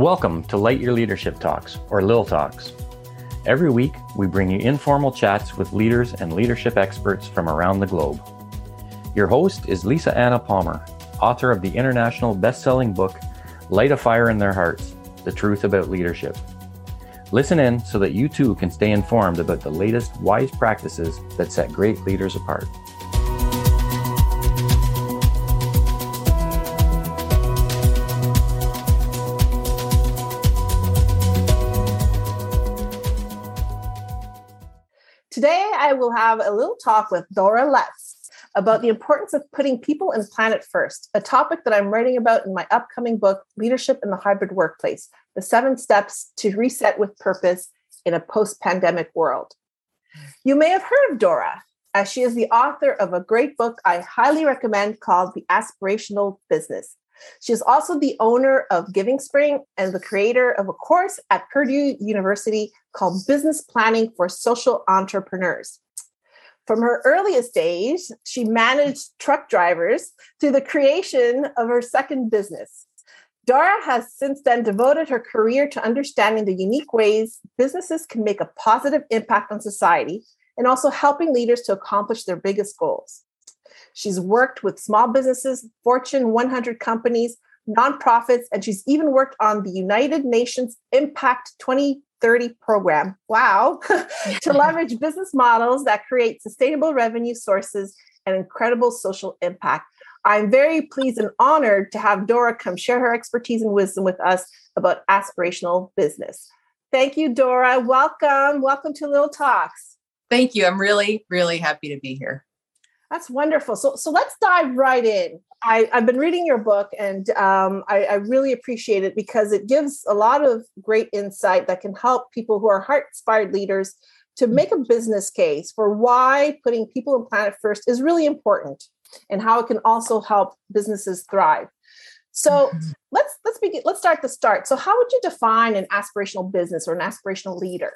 Welcome to Light Your Leadership Talks, or Lil Talks. Every week, we bring you informal chats with leaders and leadership experts from around the globe. Your host is Lisa Anna Palmer, author of the international best selling book, Light a Fire in Their Hearts The Truth About Leadership. Listen in so that you too can stay informed about the latest wise practices that set great leaders apart. I will have a little talk with Dora Letts about the importance of putting people and planet first, a topic that I'm writing about in my upcoming book, Leadership in the Hybrid Workplace The Seven Steps to Reset with Purpose in a Post Pandemic World. You may have heard of Dora, as she is the author of a great book I highly recommend called The Aspirational Business she is also the owner of Giving Spring and the creator of a course at Purdue University called Business Planning for Social Entrepreneurs. From her earliest days, she managed truck drivers to the creation of her second business. Dara has since then devoted her career to understanding the unique ways businesses can make a positive impact on society and also helping leaders to accomplish their biggest goals. She's worked with small businesses, Fortune 100 companies, nonprofits, and she's even worked on the United Nations Impact 2030 program. Wow, to leverage business models that create sustainable revenue sources and incredible social impact. I'm very pleased and honored to have Dora come share her expertise and wisdom with us about aspirational business. Thank you, Dora. Welcome. Welcome to Little Talks. Thank you. I'm really, really happy to be here. That's wonderful. So, so let's dive right in. I, have been reading your book and um, I, I, really appreciate it because it gives a lot of great insight that can help people who are heart inspired leaders to mm. make a business case for why putting people and planet first is really important and how it can also help businesses thrive. So mm-hmm. let's let's begin. Let's start the start. So, how would you define an aspirational business or an aspirational leader?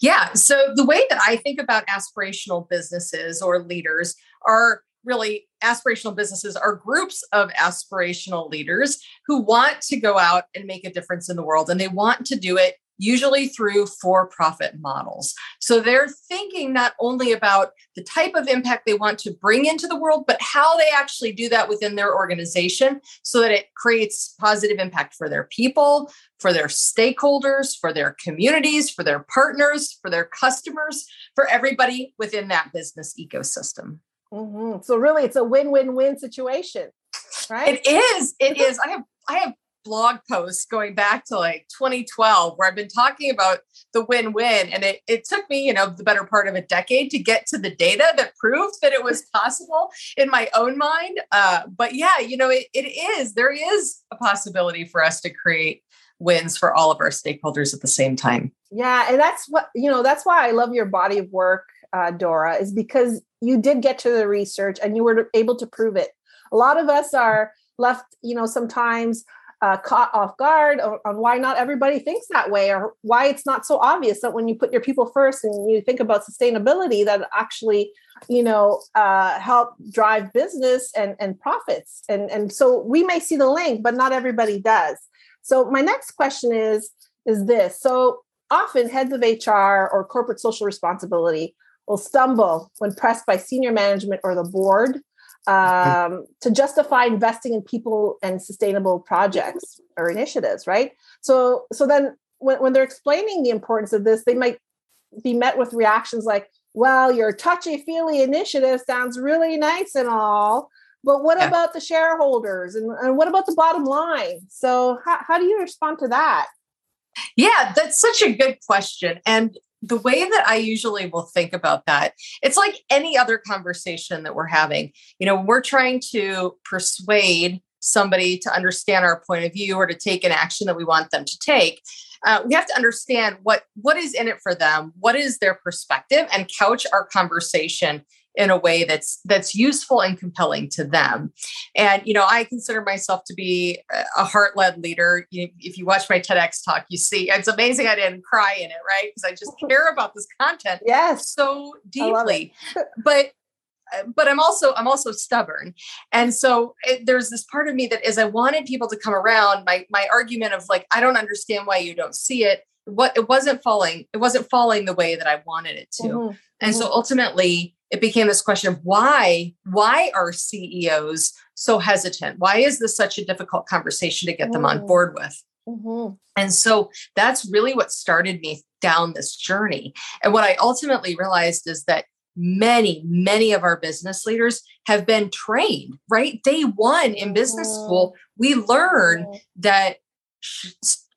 Yeah. So the way that I think about aspirational businesses or leaders are really aspirational businesses are groups of aspirational leaders who want to go out and make a difference in the world and they want to do it usually through for profit models. So they're thinking not only about the type of impact they want to bring into the world, but how they actually do that within their organization so that it creates positive impact for their people, for their stakeholders, for their communities, for their partners, for their customers, for everybody within that business ecosystem. Mm-hmm. So really it's a win-win-win situation. Right? It is. It is. I have I have blog posts going back to like 2012 where I've been talking about the win-win and it, it took me, you know, the better part of a decade to get to the data that proved that it was possible in my own mind. Uh, but yeah, you know, it, it is, there is a possibility for us to create wins for all of our stakeholders at the same time. Yeah. And that's what, you know, that's why I love your body of work, uh, Dora, is because you did get to the research and you were able to prove it. A lot of us are left, you know, sometimes uh, caught off guard on, why not everybody thinks that way or why it's not so obvious that when you put your people first and you think about sustainability that actually you know uh, help drive business and, and profits. And, and so we may see the link but not everybody does. So my next question is is this. So often heads of hr or corporate social responsibility will stumble when pressed by senior management or the board um, to justify investing in people and sustainable projects or initiatives, right? So, so then when, when they're explaining the importance of this, they might be met with reactions like, well, your touchy feely initiative sounds really nice and all, but what yeah. about the shareholders and, and what about the bottom line? So, how, how do you respond to that? Yeah, that's such a good question. And the way that I usually will think about that, it's like any other conversation that we're having. You know, we're trying to persuade somebody to understand our point of view or to take an action that we want them to take. Uh, we have to understand what what is in it for them, what is their perspective, and couch our conversation in a way that's that's useful and compelling to them and you know i consider myself to be a heart-led leader you, if you watch my tedx talk you see it's amazing i didn't cry in it right because i just care about this content yes so deeply but but I'm also I'm also stubborn, and so it, there's this part of me that is I wanted people to come around. My my argument of like I don't understand why you don't see it. What it wasn't falling, it wasn't falling the way that I wanted it to, mm-hmm. and mm-hmm. so ultimately it became this question of why why are CEOs so hesitant? Why is this such a difficult conversation to get mm-hmm. them on mm. board with? Mm-hmm. And so that's really what started me down this journey. And what I ultimately realized is that many, many of our business leaders have been trained, right? Day one in business school, we learn that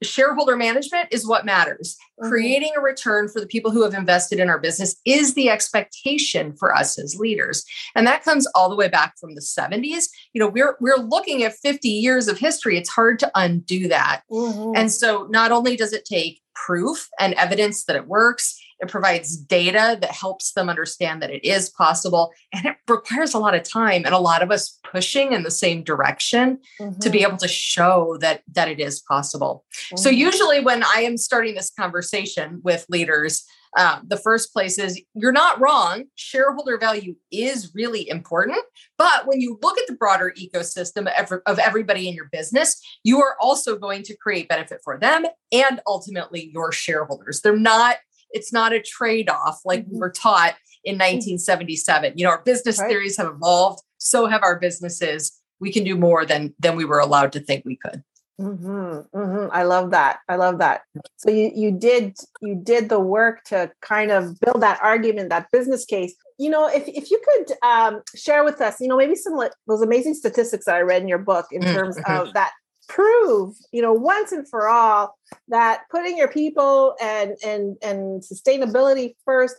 shareholder management is what matters. Mm-hmm. Creating a return for the people who have invested in our business is the expectation for us as leaders. And that comes all the way back from the 70s. You know, we're we're looking at 50 years of history. It's hard to undo that. Mm-hmm. And so not only does it take proof and evidence that it works, it provides data that helps them understand that it is possible. And it requires a lot of time and a lot of us pushing in the same direction mm-hmm. to be mm-hmm. able to show that, that it is possible. Mm-hmm. So, usually, when I am starting this conversation with leaders, uh, the first place is you're not wrong. Shareholder value is really important. But when you look at the broader ecosystem of everybody in your business, you are also going to create benefit for them and ultimately your shareholders. They're not it's not a trade-off like mm-hmm. we were taught in 1977 mm-hmm. you know our business right. theories have evolved so have our businesses we can do more than than we were allowed to think we could mm-hmm, mm-hmm. i love that i love that so you you did you did the work to kind of build that argument that business case you know if, if you could um, share with us you know maybe some those amazing statistics that i read in your book in mm, terms mm-hmm. of that prove you know once and for all that putting your people and and and sustainability first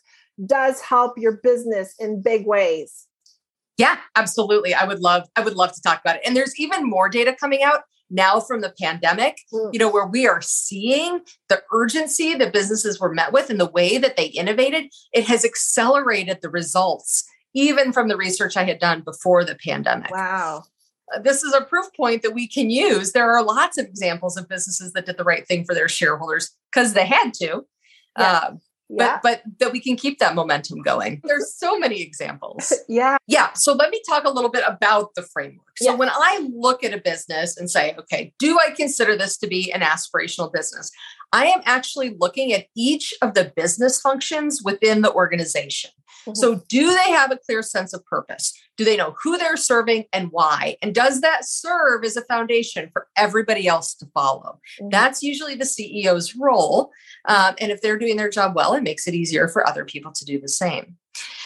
does help your business in big ways. Yeah absolutely. I would love i would love to talk about it. And there's even more data coming out now from the pandemic mm. you know where we are seeing the urgency that businesses were met with and the way that they innovated. It has accelerated the results even from the research i had done before the pandemic. Wow this is a proof point that we can use. There are lots of examples of businesses that did the right thing for their shareholders because they had to. Yeah. Um, but but that we can keep that momentum going. There's so many examples. yeah. Yeah. So let me talk a little bit about the framework. So yeah. when I look at a business and say, okay, do I consider this to be an aspirational business? I am actually looking at each of the business functions within the organization. Mm-hmm. So, do they have a clear sense of purpose? Do they know who they're serving and why? And does that serve as a foundation for everybody else to follow? Mm-hmm. That's usually the CEO's role. Um, and if they're doing their job well, it makes it easier for other people to do the same.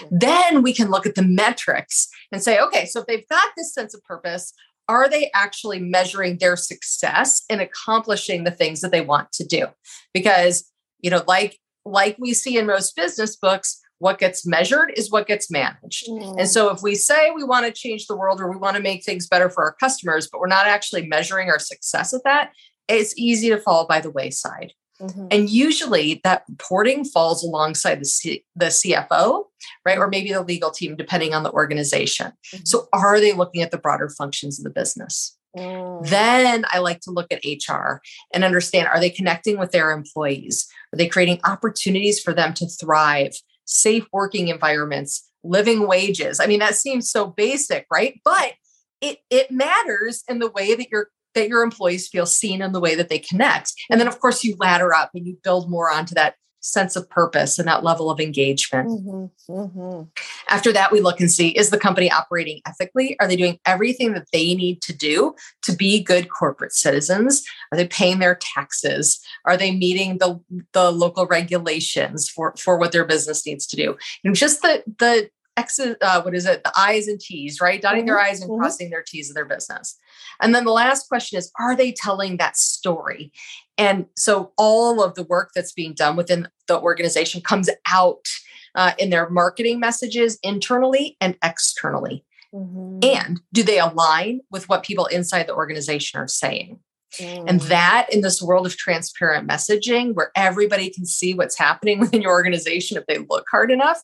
Mm-hmm. Then we can look at the metrics and say, okay, so if they've got this sense of purpose, are they actually measuring their success in accomplishing the things that they want to do? Because, you know, like like we see in most business books, what gets measured is what gets managed. Mm. And so if we say we want to change the world or we want to make things better for our customers, but we're not actually measuring our success at that, it's easy to fall by the wayside. Mm-hmm. And usually that reporting falls alongside the, C- the CFO, right? Or maybe the legal team, depending on the organization. Mm-hmm. So are they looking at the broader functions of the business? Mm. Then I like to look at HR and understand are they connecting with their employees? Are they creating opportunities for them to thrive? Safe working environments, living wages. I mean, that seems so basic, right? But it it matters in the way that your that your employees feel seen and the way that they connect. And then of course you ladder up and you build more onto that sense of purpose and that level of engagement. Mm-hmm, mm-hmm. After that, we look and see is the company operating ethically? Are they doing everything that they need to do to be good corporate citizens? Are they paying their taxes? Are they meeting the, the local regulations for, for what their business needs to do? And just the, the X's, uh, what is it? The I's and T's, right? Dotting mm-hmm. their I's and mm-hmm. crossing their T's of their business. And then the last question is Are they telling that story? And so all of the work that's being done within the organization comes out uh, in their marketing messages internally and externally. Mm-hmm. And do they align with what people inside the organization are saying? Mm. And that in this world of transparent messaging, where everybody can see what's happening within your organization if they look hard enough,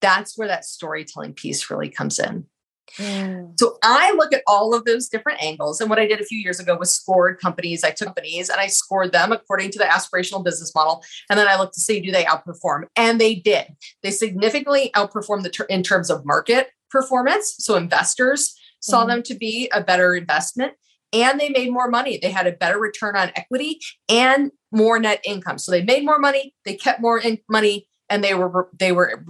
that's where that storytelling piece really comes in. Mm. So I look at all of those different angles. And what I did a few years ago was scored companies. I took companies and I scored them according to the aspirational business model. And then I looked to see do they outperform? And they did. They significantly outperformed the ter- in terms of market performance. So investors saw Mhm. them to be a better investment and they made more money. They had a better return on equity and more net income. So they made more money, they kept more in- money, and they were they were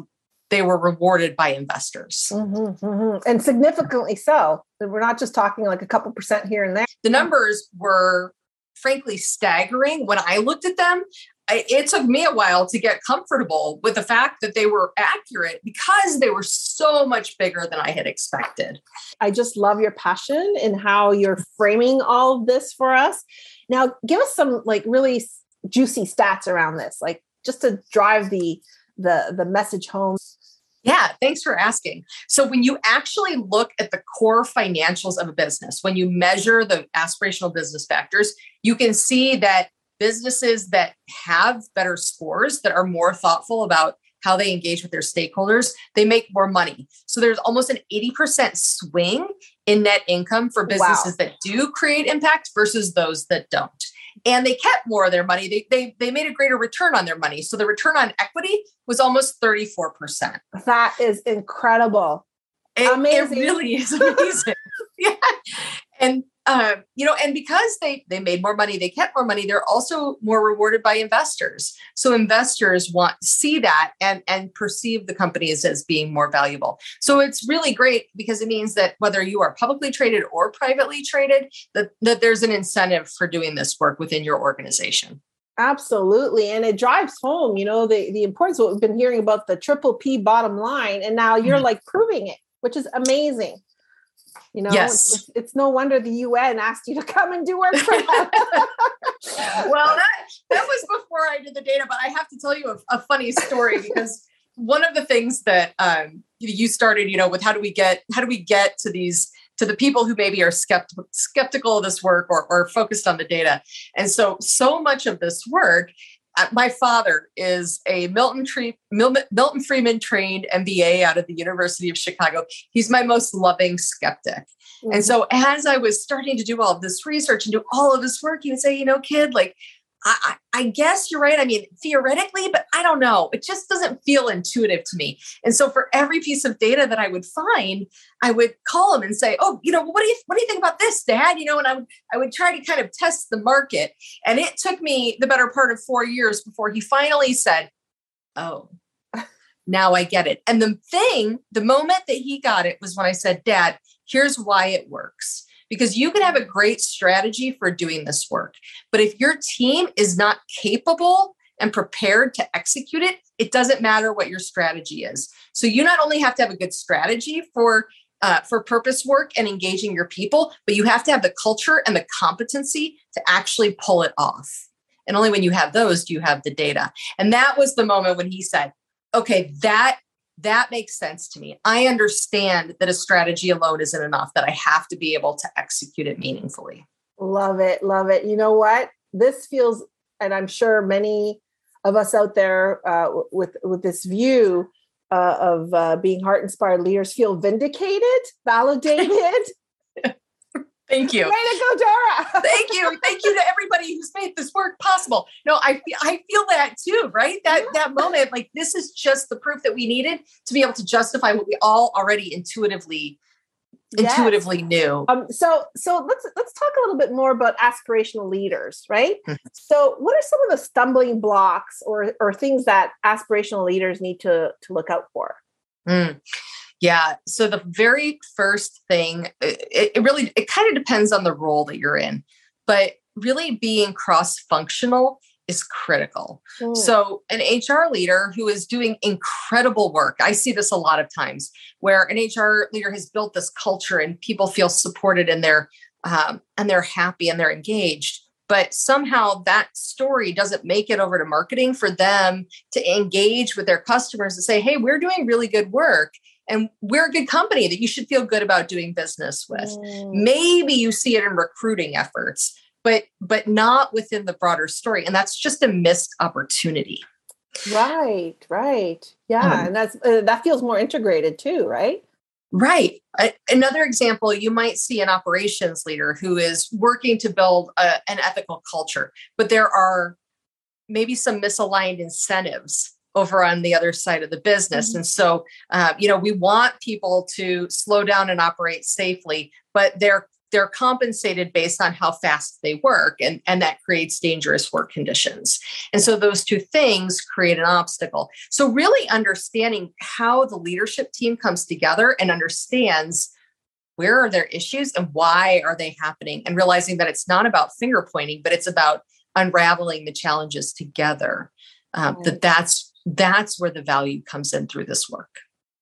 they were rewarded by investors. Mhm, mhm. And significantly so. We're not just talking like a couple percent here and there. The numbers were frankly staggering when I looked at them. I, it took me a while to get comfortable with the fact that they were accurate because they were so much bigger than I had expected. I just love your passion and how you're framing all of this for us. Now, give us some like really juicy stats around this, like just to drive the the the message home. Yeah, thanks for asking. So, when you actually look at the core financials of a business, when you measure the aspirational business factors, you can see that businesses that have better scores, that are more thoughtful about how they engage with their stakeholders, they make more money. So, there's almost an 80% swing in net income for businesses that do create impact versus those that don't. And they kept more of their money. They, they, they made a greater return on their money. So, the return on equity was almost 34%. That is incredible. It, Amazing. it really is amazing. yeah. And uh, you know, and because they they made more money, they kept more money, they're also more rewarded by investors. So investors want see that and and perceive the companies as being more valuable. So it's really great because it means that whether you are publicly traded or privately traded, that, that there's an incentive for doing this work within your organization. Absolutely. And it drives home, you know, the, the importance of what we've been hearing about the triple P bottom line. And now you're Mhm. like proving it, which is amazing. You know, Yes. it's, it's no wonder the UN asked you to come and do work for them. well, that that was before I did the data, but I have to tell you a, a funny story because one of the things that um, you started, you know, with how do we get how do we get to these to the people who maybe are skept- skeptical of this work or, or focused on the data, and so so much of this work. Uh, My father is a Milton, Tree, Milton Friedman trained MBA out of the University of Chicago. He's my most loving skeptic. And so as I was starting to do all of this research and do all of this work, he would say, you know, kid, like, I, I guess you're right. I mean, theoretically, but I don't know. It just doesn't feel intuitive to me. And so for every piece of data that I would find, I would call him and say, oh, you know, what do you what do you think about this, Dad? You know, and I would I would try to kind of test the market. And it took me the better part of four years before he finally said, oh, now I get it. And the thing, the moment that he got it was when I said, Dad, here's why it works. Because you can have a great strategy for doing this work. But if your team is not capable and prepared to execute it, it doesn't matter what your strategy is. So you not only have to have a good strategy for uh, for purpose work and engaging your people, but you have to have the culture and the competency to actually pull it off. And only when you have those do you have the data. And that was the moment when he said, "Okay, that that makes sense to me. I understand that a strategy alone isn't enough. That I have to be able to execute it meaningfully." Love it. Love it. You know what? This feels, and I'm sure many of us out there uh, with with this view uh, of uh, being heart inspired leaders feel vindicated, validated. Thank you. Way to go, Dora! Thank you. Thank you to everybody who's made this work possible. No, I I feel that too, right? That that moment, like this is just the proof that we needed to be able to justify what we all already intuitively Yes. intuitively knew. Um, so so let's let's talk a little bit more about aspirational leaders, right? Mhm. so what are some of the stumbling blocks or or things that aspirational leaders need to to look out for? Mm. Yeah. So the very first thing, it, it really it kind of depends on the role that you're in, but really being cross-functional is critical. Mm. So, an HR leader who is doing incredible work, I see this a lot of times where an HR leader has built this culture and people feel supported and they're um, and they're happy and they're engaged. But somehow that story doesn't make it over to marketing for them to engage with their customers and say, "Hey, we're doing really good work." And we're a good company that you should feel good about doing business with. Mm. Maybe you see it in recruiting efforts, but but not within the broader story and that's just a missed opportunity Right, right. Yeah, Um, and that's uh, that feels more integrated too, right? right A- another example you might see an operations leader who is working to build a, an ethical culture but there are maybe some misaligned incentives over on the other side of the business. Mm-hmm. And so, uh, you know, we want people to slow down and operate safely, but they're they're compensated based on how fast they work and, and that creates dangerous work conditions and so those two things create an obstacle so really understanding how the leadership team comes together and understands where are their issues and why are they happening and realizing that it's not about finger pointing but it's about unraveling the challenges together um, that that's that's where the value comes in through this work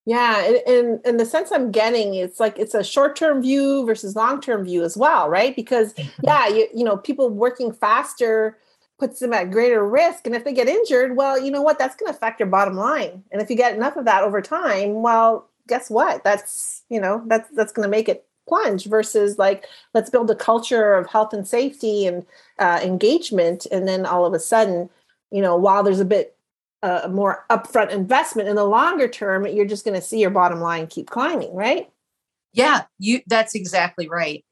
yeah and, and, and the sense i'm getting it's like it's a short-term view versus long-term view as well right because mm-hmm. yeah you, you know people working faster puts them at greater risk and if they get injured well you know what that's going to affect your bottom line and if you get enough of that over time well guess what? That's, you know, that's that's going to make it plunge versus like let's build a culture of health and safety and uh, engagement and then all of a sudden you know while there's a bit uh, more upfront investment in the longer term you're just going to see your bottom line keep climbing right yeah you that's exactly right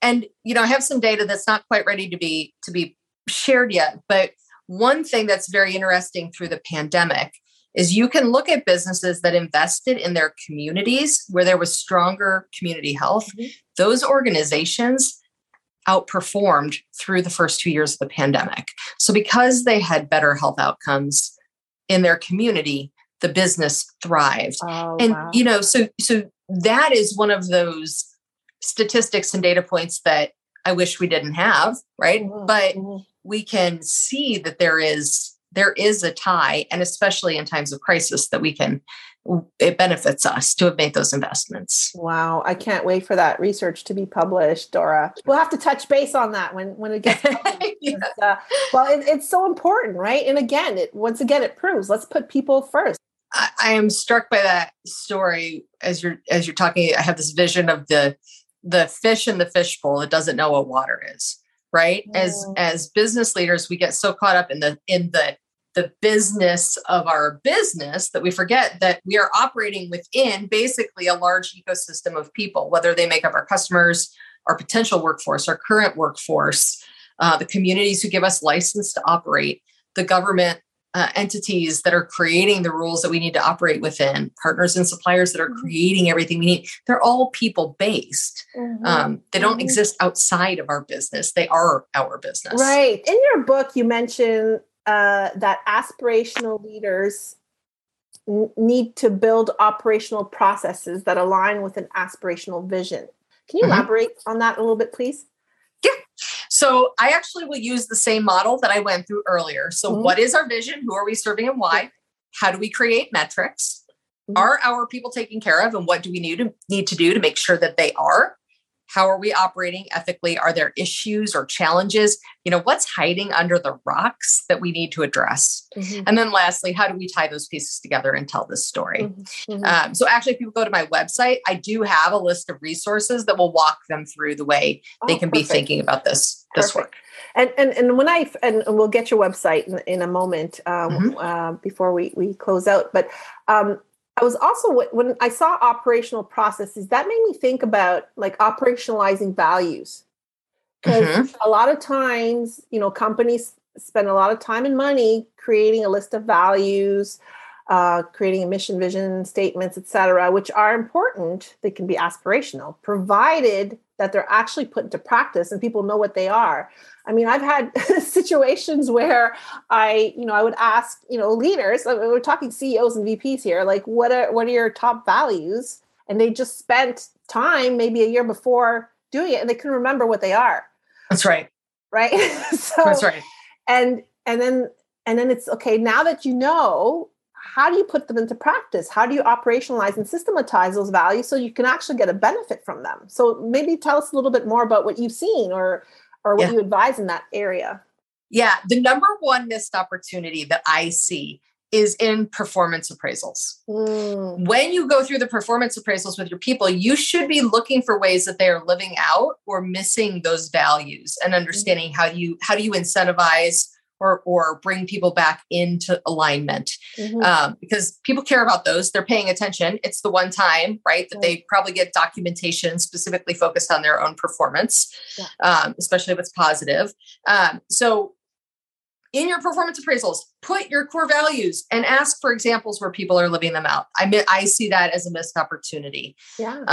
and you know i have some data that's not quite ready to be to be shared yet but one thing that's very interesting through the pandemic is you can look at businesses that invested in their communities where there was stronger community health. Mm-hmm. Those organizations outperformed through the first two years of the pandemic. So, because they had better health outcomes in their community, the business thrived. Oh, and wow. you know, so so that is one of those statistics and data points that I wish we didn't have, right? Mm-hmm. But mm-hmm. we can see that there is there is a tie, and especially in times of crisis, that we can it benefits us to have made those investments. Wow, I can't wait for that research to be published, Dora. We'll have to touch base on that when when it gets. yeah. uh, well, it, it's so important, right? And again, it once again it proves let's put people first. I, I am struck by that story as you're as you're talking. I have this vision of the the fish in the fishbowl that doesn't know what water is right mm. as as business leaders we get so caught up in the in the the business of our business that we forget that we are operating within basically a large ecosystem of people, whether they make up our customers, our potential workforce, our current workforce, uh, the communities who give us license to operate, the government uh, entities that are creating the rules that we need to operate within, partners and suppliers that are mm-hmm. creating everything we need. They're all people based. Mm-hmm. Um, they don't mm-hmm. exist outside of our business. They are our business. Right. In your book, you mentioned uh, that aspirational leaders n- need to build operational processes that align with an aspirational vision. Can you mm-hmm. elaborate on that a little bit, please? Yeah. So I actually will use the same model that I went through earlier. So, mm-hmm. what is our vision? Who are we serving and why? How do we create metrics? Mm-hmm. Are our people taken care of? And what do we need to, need to do to make sure that they are? How are we operating ethically? Are there issues or challenges? You know, what's hiding under the rocks that we need to address? Mm-hmm. And then lastly, how do we tie those pieces together and tell this story? Mm-hmm. mm-hmm. Um, so, actually, if people go to my website, I do have a list of resources that will walk them through the way oh, they can perfect. be thinking about this this work. And, and and when I and we'll get your website in, in a moment um, mm-hmm. uh, before we we close out, but um, I was also when I saw operational processes, that made me think about like operationalizing values. Because mm-hmm. a lot of times, you know, companies spend a lot of time and money creating a list of values, uh, creating a mission, vision statements, etc., which are important. They can be aspirational, provided that they're actually put into practice and people know what they are. I mean, I've had situations where I, you know, I would ask, you know, leaders, we're talking CEOs and VPs here, like what are what are your top values? And they just spent time, maybe a year before doing it, and they couldn't remember what they are. That's right. Right. so that's right. And and then and then it's okay, now that you know, how do you put them into practice? How do you operationalize and systematize those values so you can actually get a benefit from them? So maybe tell us a little bit more about what you've seen or or what yeah. you advise in that area. Yeah, the number one missed opportunity that I see is in performance appraisals. Mm. When you go through the performance appraisals with your people, you should be looking for ways that they are living out or missing those values and understanding mm. how you how do you incentivize or or bring people back into alignment mm-hmm. um, because people care about those they're paying attention it's the one time right that they probably get documentation specifically focused on their own performance yeah. um, especially if it's positive um, so in your performance appraisals, put your core values and ask for examples where people are living them out. I mean, I see that as a missed opportunity. Yeah.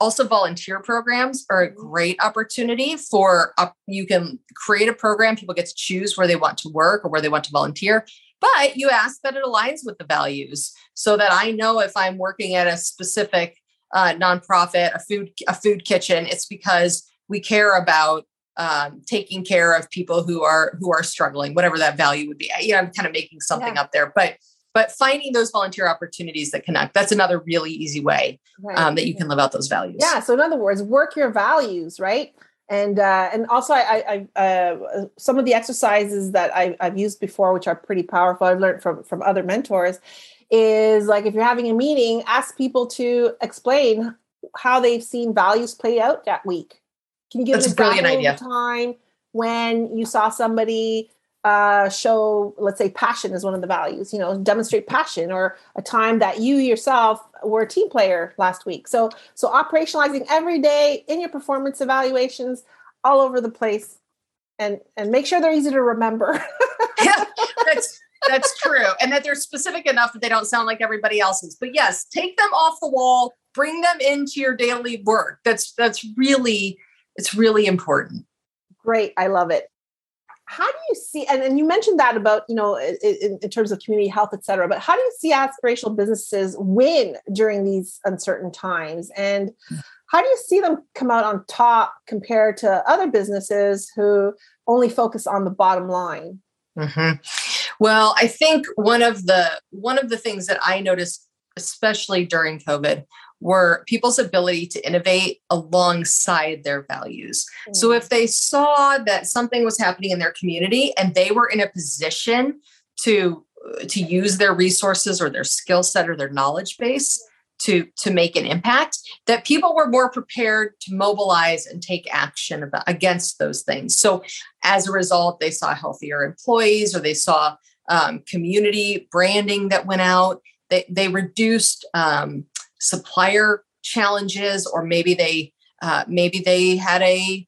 Also, volunteer programs are a mm-hmm. great opportunity for uh, you can create a program. People get to choose where they want to work or where they want to volunteer, but you ask that it aligns with the values so that I know if I'm working at a specific uh, nonprofit, a food a food kitchen, it's because we care about um, taking care of people who are who are struggling, whatever that value would be. You know, I'm kind of making something yeah. up there, but but finding those volunteer opportunities that connect that's another really easy way right. um, that you can live out those values yeah so in other words work your values right and uh, and also I, I uh, some of the exercises that I, I've used before, which are pretty powerful, I've learned from from other mentors, is like if you're having a meeting, ask people to explain how they've seen values play out that week. Can you give That's an example of time when you saw somebody uh, show, let's say, passion is one of the values, you know, demonstrate passion, or a time that you yourself were a team player last week. So, so operationalizing every day in your performance evaluations all over the place, and and make sure they're easy to remember. yeah, that's that's true, and that they're specific enough that they don't sound like everybody else's. But yes, take them off the wall, bring them into your daily work. That's that's really it's really important. Great, I love it how do you see and, and you mentioned that about you know in, in, terms of community health et cetera but how do you see aspirational businesses win during these uncertain times and how do you see them come out on top compared to other businesses who only focus on the bottom line mm-hmm. well i think one of the one of the things that i noticed especially during covid were people's ability to innovate alongside their values. Mm. So if they saw that something was happening in their community and they were in a position to to use their resources or their skill set or their knowledge base to to make an impact that people were more prepared to mobilize and take action about, against those things so as a result they saw healthier employees or they saw um, community branding that went out they, they reduced um, supplier challenges or maybe they uh, maybe they had a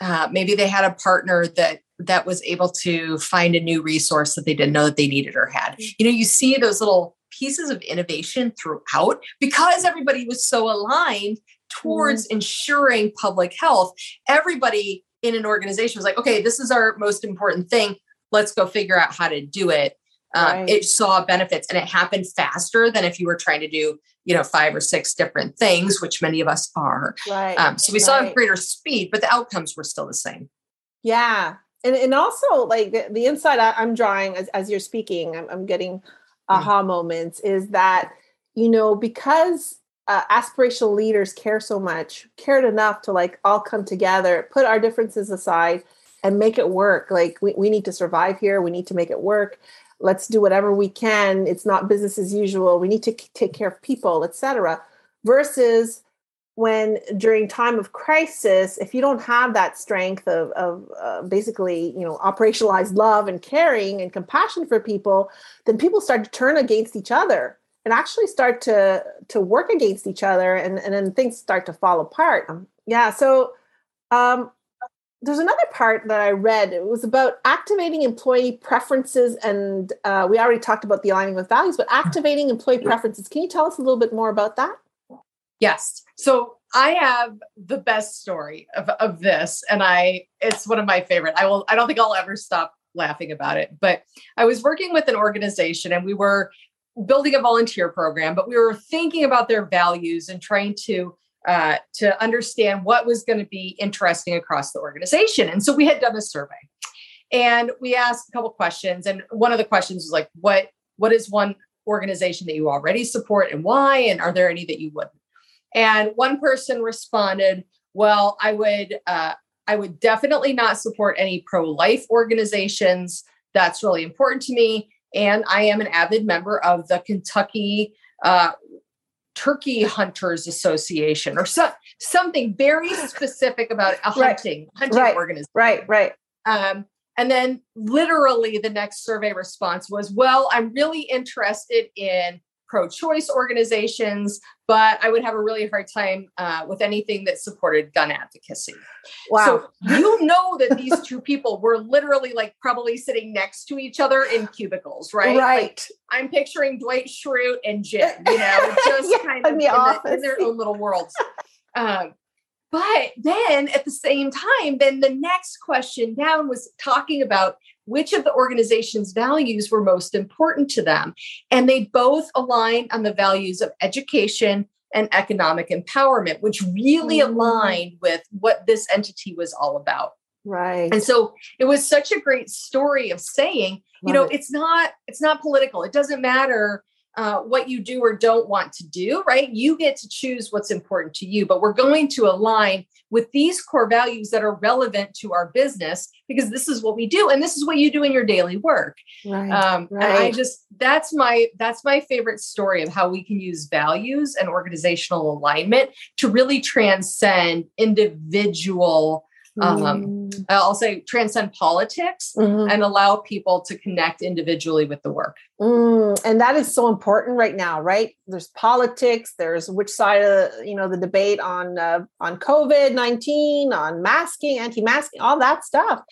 uh, maybe they had a partner that that was able to find a new resource that they didn't know that they needed or had mm. you know you see those little pieces of innovation throughout because everybody was so aligned towards mm. ensuring public health everybody in an organization was like okay this is our most important thing let's go figure out how to do it um, right. it saw benefits and it happened faster than if you were trying to do you know five or six different things which many of us are right. Um, so we right. saw greater speed but the outcomes were still the same yeah and, and also like the, the insight I, am drawing as, as you're speaking I'm, I'm getting mm. aha mm. moments is that you know because uh, aspirational leaders care so much cared enough to like all come together put our differences aside and make it work like we, we need to survive here we need to make it work let's do whatever we can. It's not business as usual. We need to take care of people etc versus when during time of crisis if you don't have that strength of, of uh, basically you know operationalized love and caring and compassion for people then people start to turn against each other and actually start to to work against each other and, and then things start to fall apart. Um, yeah so um, there's another part that I read. It was about activating employee preferences, and uh, we already talked about the aligning with values, but activating employee preferences. Can you tell us a little bit more about that? Yes. So I have the best story of, of this, and I it's one of my favorite. I will. I don't think I'll ever stop laughing about it. But I was working with an organization, and we were building a volunteer program, but we were thinking about their values and trying to uh, to understand what was going to be interesting across the organization. And so we had done a survey and we asked a couple questions. And one of the questions was like, what, what is one organization that you already support and why? And are there any that you wouldn't? And one person responded, well, I would, uh, I would definitely not support any pro-life organizations. That's really important to me. And I am an avid member of the Kentucky uh, Turkey Hunters Association or so, something very specific about a hunting right. hunting right. organization. Right, right. Um, and then literally the next survey response was, well, I'm really interested in pro-choice organizations, but I would have a really hard time uh, with anything that supported gun advocacy. Wow. So you know that these two people were literally like probably sitting next to each other in cubicles, right? Right. Like, I'm picturing Dwight Schrute and Jim, you know, just Yeah, kind of in the- in their own little worlds. Um, but then at the same time, then the next question down was talking about which of the organization's values were most important to them. And they both aligned on the values of education and economic empowerment, which really Mm. aligned with what this entity was all about. Right. And so it was such a great story of saying, you know, it. it's not it's not political. It doesn't matter uh, what you do or don't want to do, right? You get to choose what's important to you, but we're going to align with these core values that are relevant to our business because this is what we do and this is what you do in your daily work. right. Um, And I just that's my that's my favorite story of how we can use values and organizational alignment to really transcend individual. Um, Mm. I'll say transcend politics Mhm. and allow people to connect individually with the work. Mm, and that is so important right now, right? There's politics. There's which side of you know the debate on uh, on COVID nineteen, on masking, anti masking, all that stuff.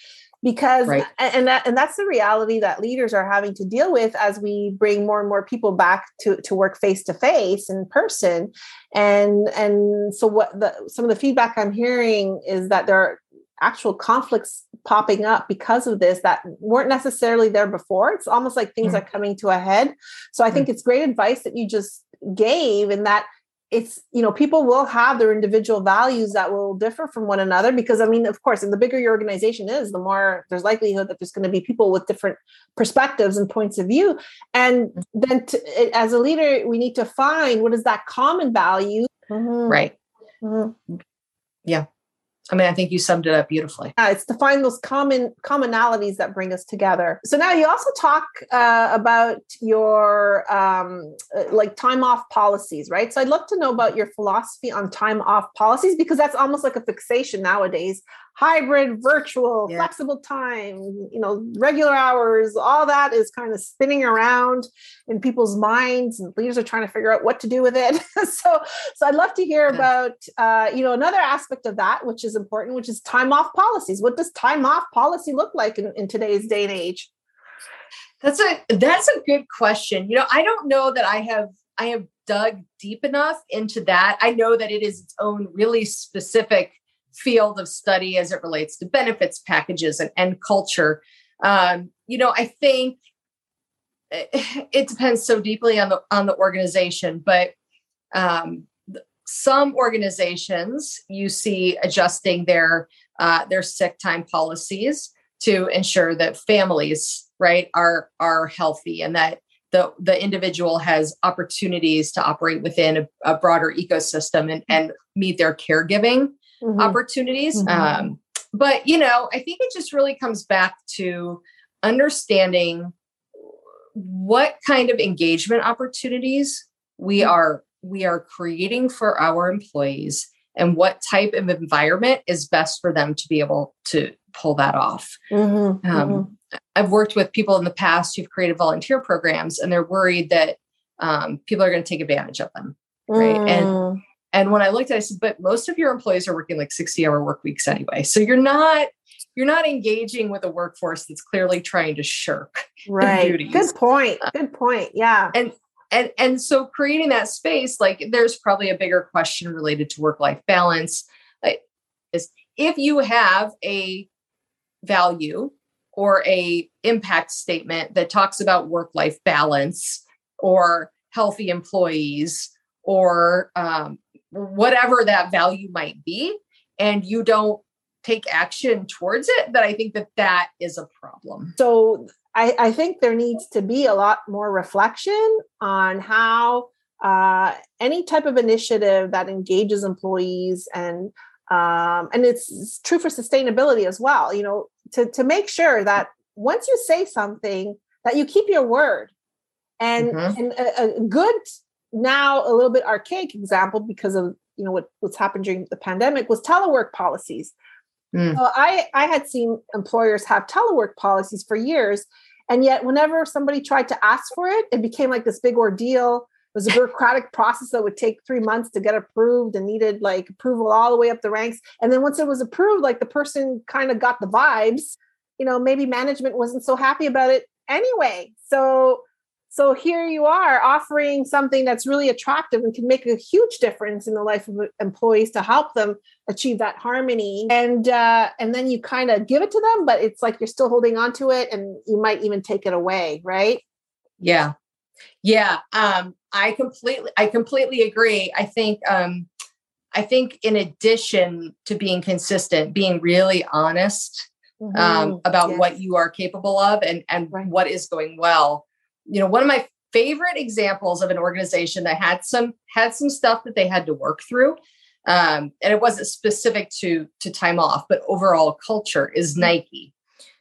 Because Right. and and, that, and that's the reality that leaders are having to deal with as we bring more and more people back to to work face to face in person. And and so what the some of the feedback I'm hearing is that there are actual conflicts popping up because of this that weren't necessarily there before. It's almost like things Mm. are coming to a head. So I think it's great advice that you just gave and that it's you know people will have their individual values that will differ from one another because i mean of course and the bigger your organization is the more there's likelihood that there's going to be people with different perspectives and points of view and then to, as a leader we need to find what is that common value Mhm, Right. mhm. I mean, I think you summed it up beautifully. Yeah, it's to find those common commonalities that bring us together. So now you also talk uh, about your um, uh, like time off policies, right? So I'd love to know about your philosophy on time off policies because that's almost like a fixation nowadays. Hybrid, virtual, Yeah. flexible time, you know, regular hours, all that is kind of spinning around in people's minds, and leaders are trying to figure out what to do with it. so, so I'd love to hear Yeah. about, uh, you know, another aspect of that, which is important, which is time off policies. What does time off policy look like in, in today's day and age? That's a that's a good question. You know, I don't know that I have I have dug deep enough into that. I know that it is its own really specific field of study as it relates to benefits packages and, and culture. Um, you know, I think it, depends so deeply on the on the organization, but um, some organizations you see adjusting their uh, their sick time policies to ensure that families right are are healthy and that the the individual has opportunities to operate within a, a broader ecosystem and, and meet their caregiving Mhm. opportunities Mhm. um, but you know i think it just really comes back to understanding what kind of engagement opportunities we Mhm. are we are creating for our employees and what type of environment is best for them to be able to pull that off Mhm. Mhm. um, I've worked with people in the past who've created volunteer programs, and they're worried that um, people are going to take advantage of them. right, Mm. And when I looked at, it, I said, "But most of your employees are working like sixty-hour work weeks anyway, so you're not you're not engaging with a workforce that's clearly trying to shirk." right. duties. Good point. Good point. Yeah. And and so creating that space, like there's probably a bigger question related to work-life balance. Like, is if you have a value or a impact statement that talks about work-life balance or healthy employees or um, whatever that value might be and you don't take action towards it that i think that that is a problem So I, I think there needs to be a lot more reflection on how uh, any type of initiative that engages employees and um, and it's, it's true for sustainability as well. You know, to to make sure that once you say something, that you keep your word. And Mhm. and a, a good now a little bit archaic example because of you know what what's happened during the pandemic was telework policies. Mm. So I I had seen employers have telework policies for years, and yet whenever somebody tried to ask for it, it became like this big ordeal. It was a bureaucratic process that would take three months to get approved and needed like approval all the way up the ranks. And then once it was approved, like the person kind of got the vibes, you know, maybe management wasn't so happy about it anyway. So so here you are offering something that's really attractive and can make a huge difference in the life of employees to help them achieve that harmony. And uh, and then you kind of give it to them, but it's like you're still holding on to it, and you might even take it away, right? Yeah, yeah. Um, I completely, I completely agree. I think, um, I think in addition to being consistent, being really honest um, mm-hmm. um, about yes. what you are capable of and and right. what is going well you know, one of my favorite examples of an organization that had some had some stuff that they had to work through um, and it wasn't specific to to time off but overall culture is mm. nike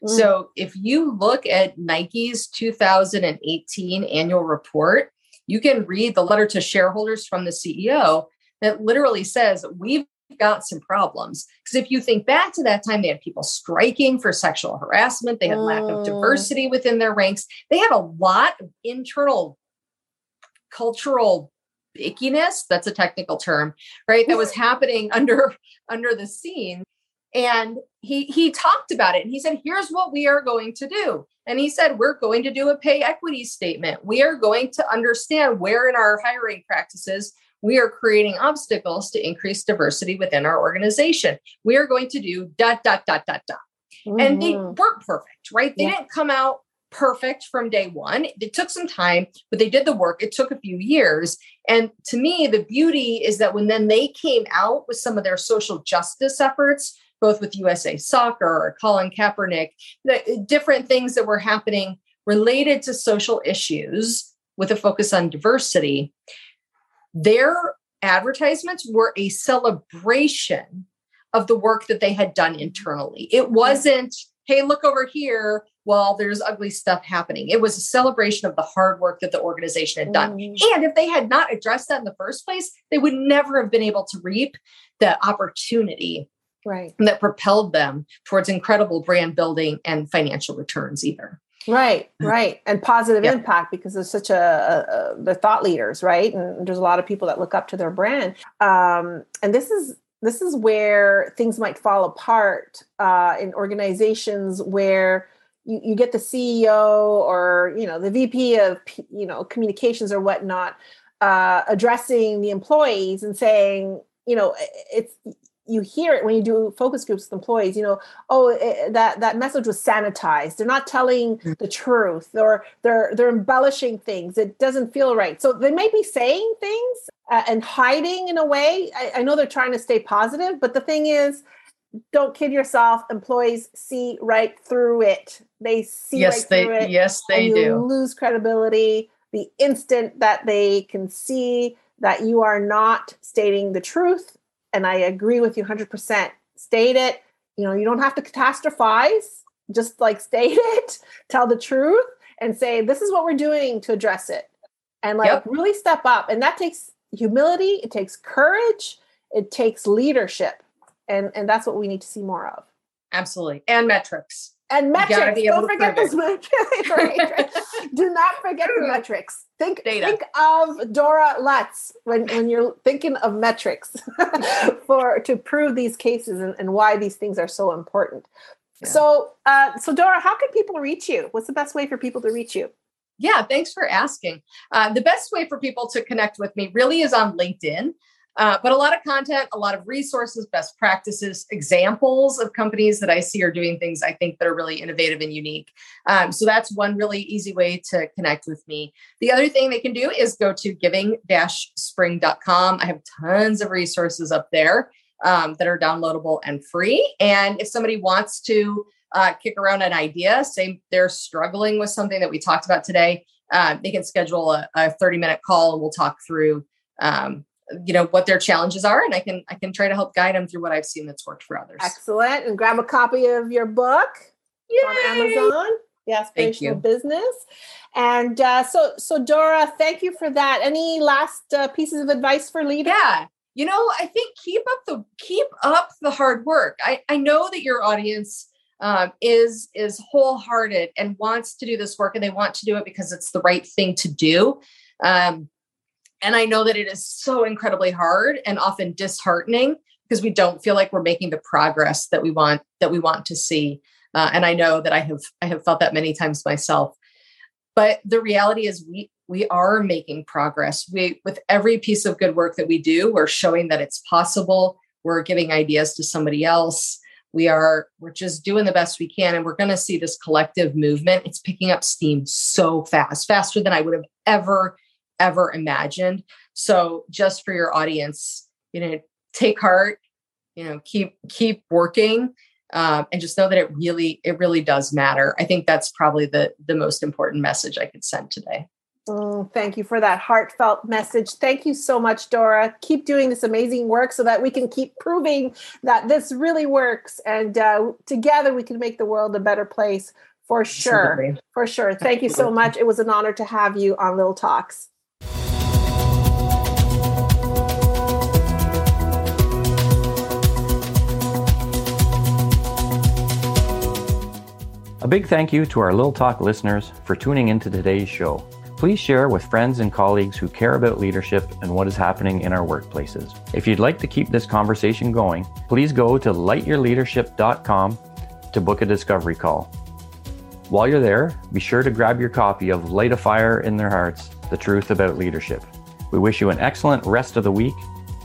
mm. so if you look at nike's 2018 annual report you can read the letter to shareholders from the ceo that literally says we've got some problems. Because if you think back to that time, they had people striking for sexual harassment, they had lack of mm. diversity within their ranks, they had a lot of internal cultural ickiness that's a technical term right that was happening under under the scene and he he talked about it and he said here's what we are going to do and he said we're going to do a pay equity statement we are going to understand where in our hiring practices we are creating obstacles to increase diversity within our organization. We are going to do dot, dot, dot, dot, dot. Mm-hmm. And they mm-hmm. weren't perfect, right? They yeah. didn't come out perfect from day one. It took some time, but they did the work. It took a few years. And to me, the beauty is that when then they came out with some of their social justice efforts, both with USA Soccer or Colin Kaepernick, the different things that were happening related to social issues with a focus on diversity, their advertisements were a celebration of the work that they had done internally. It wasn't, hey, look over here while there's ugly stuff happening. It was a celebration of the hard work that the organization had done. Mm-hmm. And if they had not addressed that in the first place, they would never have been able to reap the opportunity right. that propelled them towards incredible brand building and financial returns either. Right, right, and positive yeah. impact because there's such a, a, a, they're thought leaders, right? And there's a lot of people that look up to their brand. Um, and this is this is where things might fall apart uh, in organizations where you, you get the CEO or you know the VP of you know communications or whatnot uh, addressing the employees and saying you know it's you hear it when you do focus groups with employees you know oh it, eh, that that message was sanitized. They're not telling mm. the truth or they're they're embellishing things. It doesn't feel right. So they may be saying things uh, and hiding in a way. I, I know they're trying to stay positive but the thing is don't kid yourself. Employees see right through it. They see yes right they through it yes they do. lose credibility the instant that they can see that you are not stating the truth and I agree with you 100%. State it. You know, you don't have to catastrophize. Just like state it, tell the truth, and say, this is what we're doing to address it. And like yep. really step up. And that takes humility, it takes courage, it takes leadership. And, and that's what we need to see more of. Absolutely. And metrics and metrics. Don't forget those metrics. right, Do not forget the metrics. Think Data. think of Dora Lutz when, when you're thinking of metrics for to prove these cases and, and why these things are so important. Yeah. So uh, so Dora, how can people reach you? What's the best way for people to reach you? Yeah, thanks for asking. Uh, the best way for people to connect with me really is on LinkedIn. Uh, but a lot of content, a lot of resources, best practices, examples of companies that I see are doing things I think that are really innovative and unique. Um, so that's one really easy way to connect with me. The other thing they can do is go to giving spring.com. I have tons of resources up there um, that are downloadable and free. And if somebody wants to uh, kick around an idea, say they're struggling with something that we talked about today, uh, they can schedule a, a 30 minute call and we'll talk through um, you know what their challenges are and i can i can try to help guide them through what i've seen that's worked for others. Excellent. And grab a copy of your book Yay! on amazon. The aspirational business. And uh, so so dora thank you for that. Any last uh, pieces of advice for leaders yeah. You know i think keep up the keep up the hard work. I i know that your audience um, is is wholehearted and wants to do this work and they want to do it because it's the right thing to do. Um, And I know that it is so incredibly hard and often disheartening because we don't feel like we're making the progress that we want that we want to see. Uh, and I know that I have I have felt that many times myself. But the reality is we we are making progress. We with every piece of good work that we do, we're showing that it's possible. We're giving ideas to somebody else. We are we're just doing the best we can and we're going to see this collective movement. It's picking up steam so fast, faster than I would have ever ever imagined. So just for your audience, you know, take heart, you know, keep keep working um, and just know that it really it really does matter. I think that's probably the the most important message I could send today. Oh, thank you for that heartfelt message. Thank you so much, Dora. Keep doing this amazing work so that we can keep proving that this really works. And uh, together we can make the world a better place for sure. Absolutely. For sure. Thank you so much. It was an honor to have you on Little Talks. A big thank you to our Little Talk listeners for tuning into today's show. Please share with friends and colleagues who care about leadership and what is happening in our workplaces. If you'd like to keep this conversation going, please go to lightyourleadership.com to book a discovery call. While you're there, be sure to grab your copy of Light a Fire in Their Hearts The Truth About Leadership. We wish you an excellent rest of the week,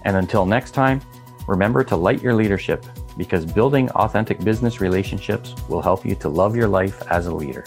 and until next time, remember to light your leadership because building authentic business relationships will help you to love your life as a leader.